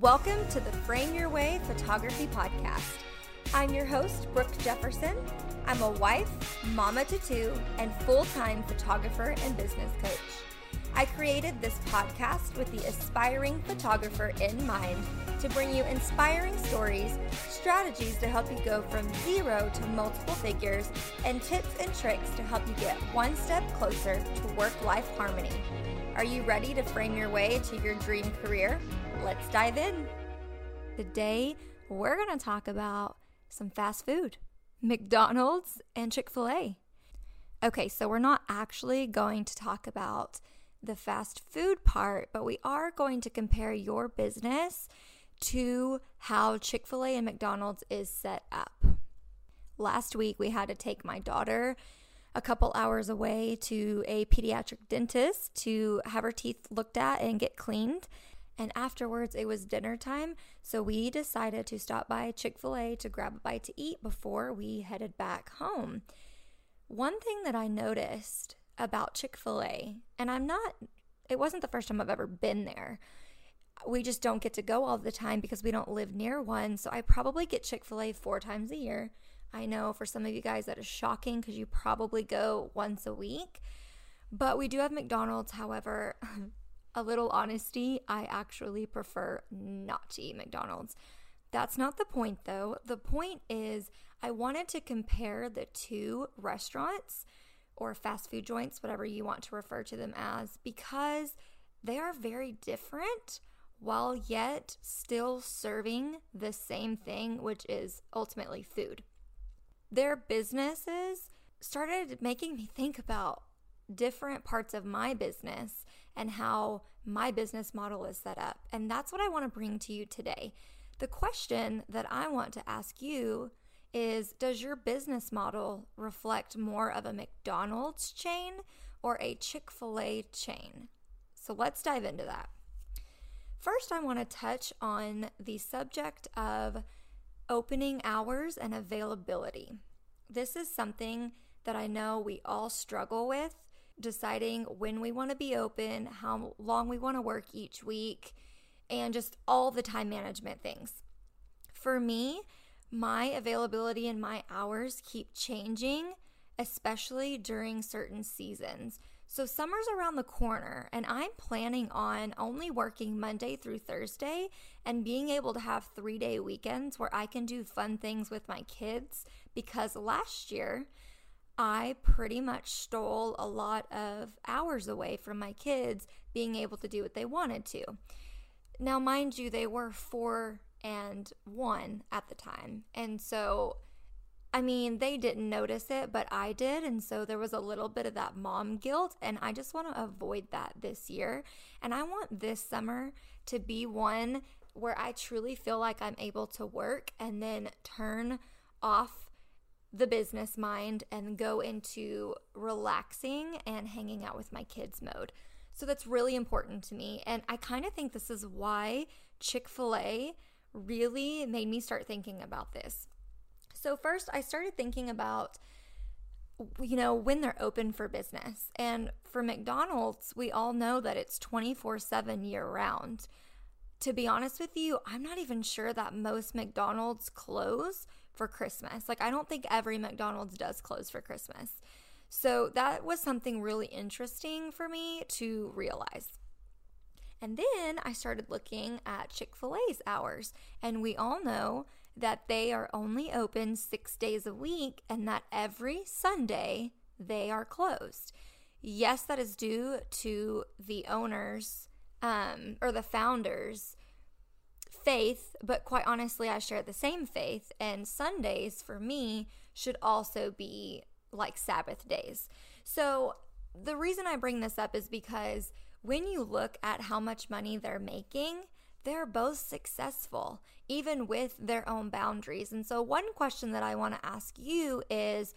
Welcome to the Frame Your Way Photography Podcast. I'm your host, Brooke Jefferson. I'm a wife, mama to two, and full time photographer and business coach. I created this podcast with the aspiring photographer in mind to bring you inspiring stories, strategies to help you go from zero to multiple figures, and tips and tricks to help you get one step closer to work life harmony. Are you ready to frame your way to your dream career? Let's dive in. Today, we're going to talk about some fast food McDonald's and Chick fil A. Okay, so we're not actually going to talk about the fast food part, but we are going to compare your business to how Chick fil A and McDonald's is set up. Last week, we had to take my daughter a couple hours away to a pediatric dentist to have her teeth looked at and get cleaned. And afterwards, it was dinner time. So we decided to stop by Chick fil A to grab a bite to eat before we headed back home. One thing that I noticed about Chick fil A, and I'm not, it wasn't the first time I've ever been there. We just don't get to go all the time because we don't live near one. So I probably get Chick fil A four times a year. I know for some of you guys that is shocking because you probably go once a week. But we do have McDonald's. However, a little honesty, I actually prefer not to eat McDonald's. That's not the point though. The point is, I wanted to compare the two restaurants or fast food joints, whatever you want to refer to them as, because they are very different while yet still serving the same thing, which is ultimately food. Their businesses started making me think about different parts of my business and how my business model is set up. And that's what I want to bring to you today. The question that I want to ask you is Does your business model reflect more of a McDonald's chain or a Chick fil A chain? So let's dive into that. First, I want to touch on the subject of opening hours and availability. This is something that I know we all struggle with deciding when we want to be open, how long we want to work each week, and just all the time management things. For me, my availability and my hours keep changing, especially during certain seasons. So, summer's around the corner, and I'm planning on only working Monday through Thursday and being able to have three day weekends where I can do fun things with my kids because last year I pretty much stole a lot of hours away from my kids being able to do what they wanted to. Now, mind you, they were four and one at the time. And so, I mean, they didn't notice it, but I did. And so there was a little bit of that mom guilt. And I just want to avoid that this year. And I want this summer to be one where I truly feel like I'm able to work and then turn off the business mind and go into relaxing and hanging out with my kids mode. So that's really important to me. And I kind of think this is why Chick fil A really made me start thinking about this. So, first, I started thinking about, you know, when they're open for business. And for McDonald's, we all know that it's 24 7 year round. To be honest with you, I'm not even sure that most McDonald's close for Christmas. Like, I don't think every McDonald's does close for Christmas. So that was something really interesting for me to realize. And then I started looking at Chick fil A's hours, and we all know that they are only open six days a week and that every Sunday they are closed. Yes, that is due to the owners um, or the founders faith, but quite honestly, I share the same faith. And Sundays for me should also be like Sabbath days. So the reason I bring this up is because when you look at how much money they're making, they're both successful, even with their own boundaries. And so, one question that I want to ask you is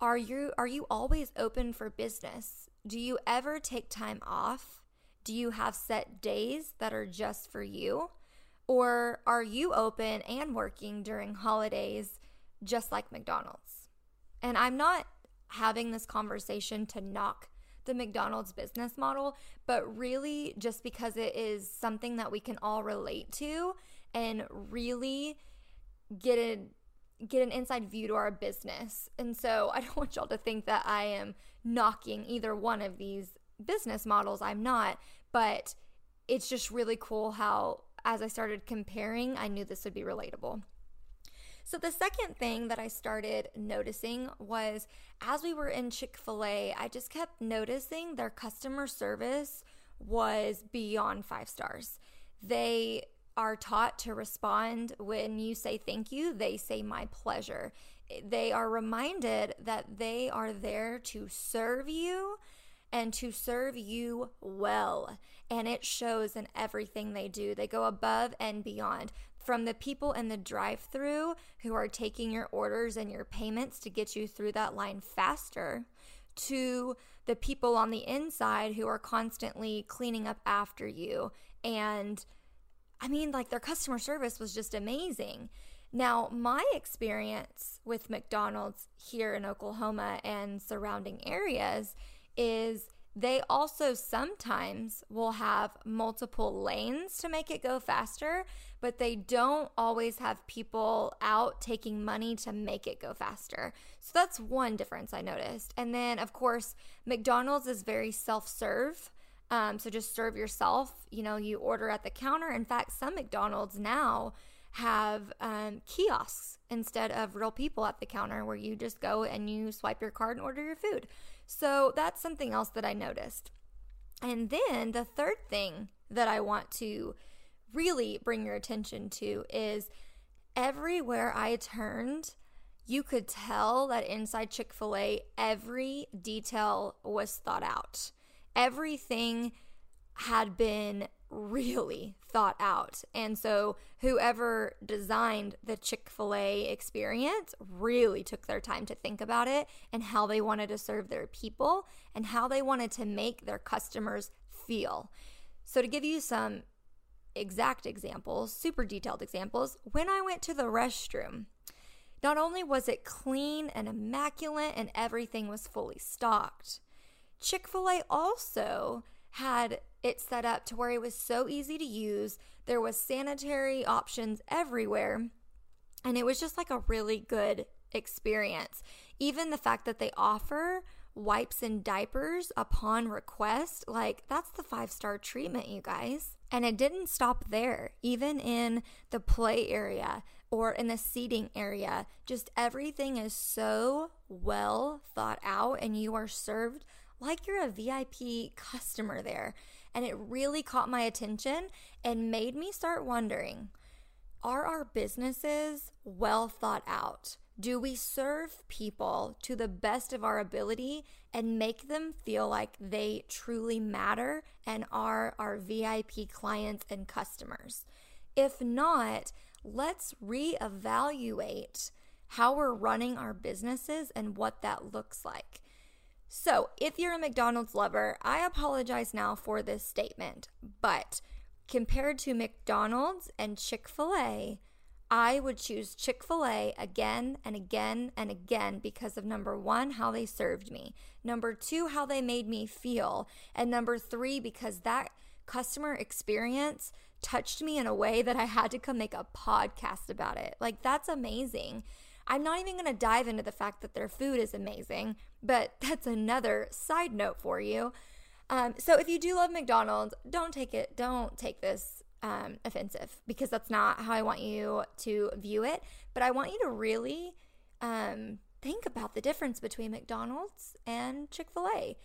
are you are you always open for business? Do you ever take time off? Do you have set days that are just for you? Or are you open and working during holidays just like McDonald's? And I'm not having this conversation to knock the McDonald's business model, but really just because it is something that we can all relate to and really get a get an inside view to our business. And so I don't want y'all to think that I am knocking either one of these business models. I'm not, but it's just really cool how as I started comparing, I knew this would be relatable. So, the second thing that I started noticing was as we were in Chick fil A, I just kept noticing their customer service was beyond five stars. They are taught to respond when you say thank you, they say my pleasure. They are reminded that they are there to serve you and to serve you well. And it shows in everything they do. They go above and beyond from the people in the drive through who are taking your orders and your payments to get you through that line faster to the people on the inside who are constantly cleaning up after you. And I mean, like their customer service was just amazing. Now, my experience with McDonald's here in Oklahoma and surrounding areas is they also sometimes will have multiple lanes to make it go faster, but they don't always have people out taking money to make it go faster. So that's one difference I noticed. And then, of course, McDonald's is very self serve. Um, so just serve yourself. You know, you order at the counter. In fact, some McDonald's now have um, kiosks instead of real people at the counter where you just go and you swipe your card and order your food. So that's something else that I noticed. And then the third thing that I want to really bring your attention to is everywhere I turned, you could tell that inside Chick fil A, every detail was thought out. Everything had been really thought out. And so, whoever designed the Chick fil A experience really took their time to think about it and how they wanted to serve their people and how they wanted to make their customers feel. So, to give you some exact examples, super detailed examples, when I went to the restroom, not only was it clean and immaculate and everything was fully stocked, Chick fil A also had it set up to where it was so easy to use. There was sanitary options everywhere. And it was just like a really good experience. Even the fact that they offer wipes and diapers upon request, like that's the five star treatment, you guys. And it didn't stop there, even in the play area or in the seating area. Just everything is so well thought out, and you are served like you're a VIP customer there. And it really caught my attention and made me start wondering are our businesses well thought out? Do we serve people to the best of our ability and make them feel like they truly matter and are our VIP clients and customers? If not, let's reevaluate how we're running our businesses and what that looks like. So, if you're a McDonald's lover, I apologize now for this statement, but compared to McDonald's and Chick fil A, I would choose Chick fil A again and again and again because of number one, how they served me, number two, how they made me feel, and number three, because that customer experience touched me in a way that I had to come make a podcast about it. Like, that's amazing. I'm not even going to dive into the fact that their food is amazing, but that's another side note for you. Um, so if you do love McDonald's, don't take it, don't take this um, offensive because that's not how I want you to view it. But I want you to really um, think about the difference between McDonald's and Chick fil A.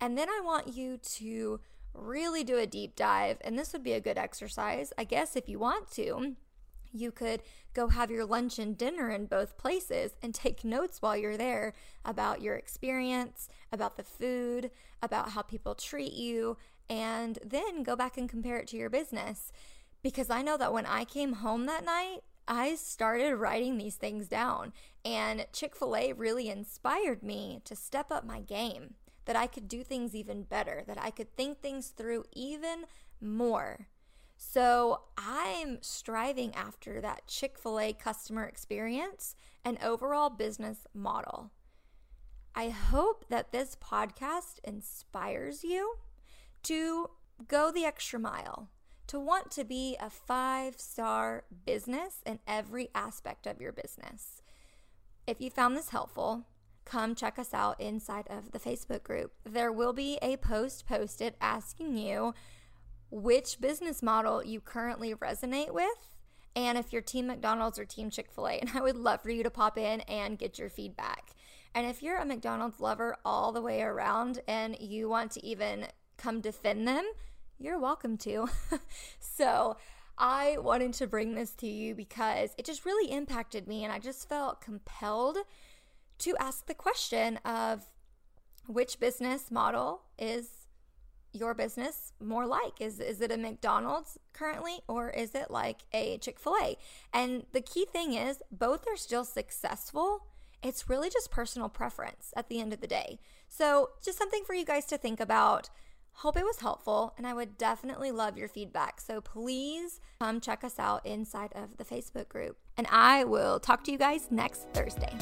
And then I want you to really do a deep dive. And this would be a good exercise, I guess, if you want to you could go have your lunch and dinner in both places and take notes while you're there about your experience, about the food, about how people treat you, and then go back and compare it to your business. Because I know that when I came home that night, I started writing these things down, and Chick fil A really inspired me to step up my game, that I could do things even better, that I could think things through even more. So I'm striving after that Chick fil A customer experience and overall business model. I hope that this podcast inspires you to go the extra mile, to want to be a five star business in every aspect of your business. If you found this helpful, come check us out inside of the Facebook group. There will be a post posted asking you which business model you currently resonate with and if you're Team McDonald's or Team Chick fil A. And I would love for you to pop in and get your feedback. And if you're a McDonald's lover all the way around and you want to even come defend them, you're welcome to. so, I wanted to bring this to you because it just really impacted me, and I just felt compelled to ask the question of which business model is your business more like? Is is it a McDonald's currently or is it like a Chick-fil-A? And the key thing is both are still successful. It's really just personal preference at the end of the day. So, just something for you guys to think about. Hope it was helpful, and I would definitely love your feedback. So please come check us out inside of the Facebook group. And I will talk to you guys next Thursday.